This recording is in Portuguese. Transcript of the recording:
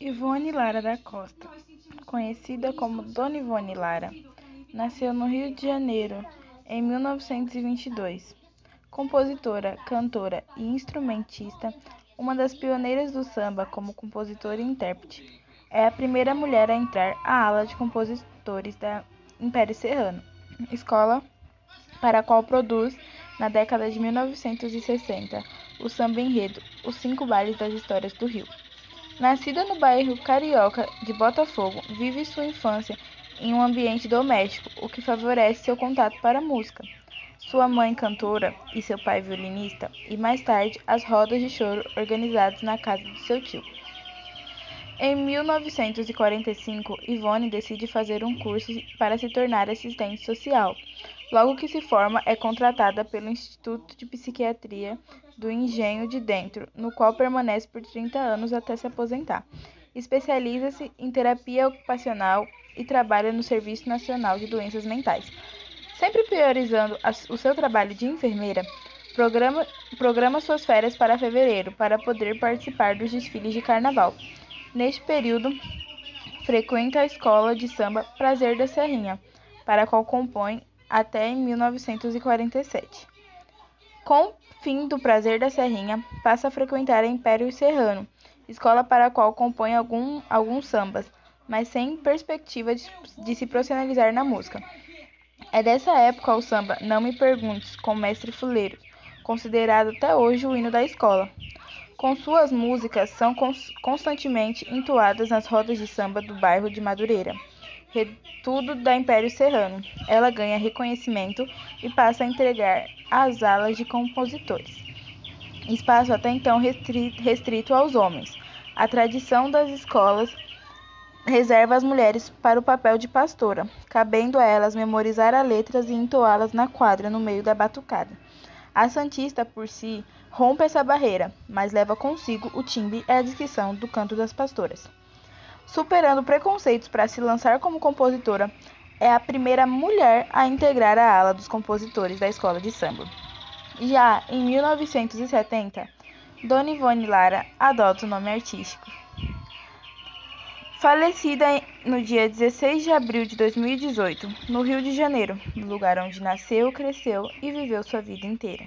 Ivone Lara da Costa, conhecida como Dona Ivone Lara, nasceu no Rio de Janeiro em 1922. Compositora, cantora e instrumentista, uma das pioneiras do samba como compositora e intérprete, é a primeira mulher a entrar à ala de compositores da Império Serrano, escola para a qual produz, na década de 1960, o samba enredo Os Cinco Bailes das Histórias do Rio. Nascida no bairro carioca de Botafogo, vive sua infância em um ambiente doméstico, o que favorece seu contato para a música. Sua mãe cantora e seu pai violinista, e mais tarde as rodas de choro organizadas na casa de seu tio. Em 1945, Ivone decide fazer um curso para se tornar assistente social. Logo que se forma, é contratada pelo Instituto de Psiquiatria do Engenho de Dentro, no qual permanece por 30 anos até se aposentar. Especializa-se em terapia ocupacional e trabalha no Serviço Nacional de Doenças Mentais. Sempre priorizando o seu trabalho de enfermeira, programa, programa suas férias para fevereiro para poder participar dos desfiles de carnaval. Neste período, frequenta a escola de samba Prazer da Serrinha, para a qual compõe até em 1947. Com fim do Prazer da Serrinha, passa a frequentar a Império Serrano, escola para a qual compõe algum, alguns sambas, mas sem perspectiva de, de se profissionalizar na música. É dessa época o samba Não Me Perguntes, com Mestre Fuleiro, considerado até hoje o hino da escola. Com suas músicas são constantemente entoadas nas rodas de samba do bairro de Madureira, tudo da Império Serrano. Ela ganha reconhecimento e passa a entregar às alas de compositores. Espaço até então restrito aos homens. A tradição das escolas reserva as mulheres para o papel de pastora, cabendo a elas memorizar as letras e entoá-las na quadra no meio da batucada. A Santista, por si, rompe essa barreira, mas leva consigo o timbre e a descrição do canto das pastoras. Superando preconceitos para se lançar como compositora, é a primeira mulher a integrar a ala dos compositores da escola de samba. Já em 1970, Dona Ivone Lara adota o nome artístico. Falecida no dia 16 de abril de 2018, no Rio de Janeiro, lugar onde nasceu, cresceu e viveu sua vida inteira.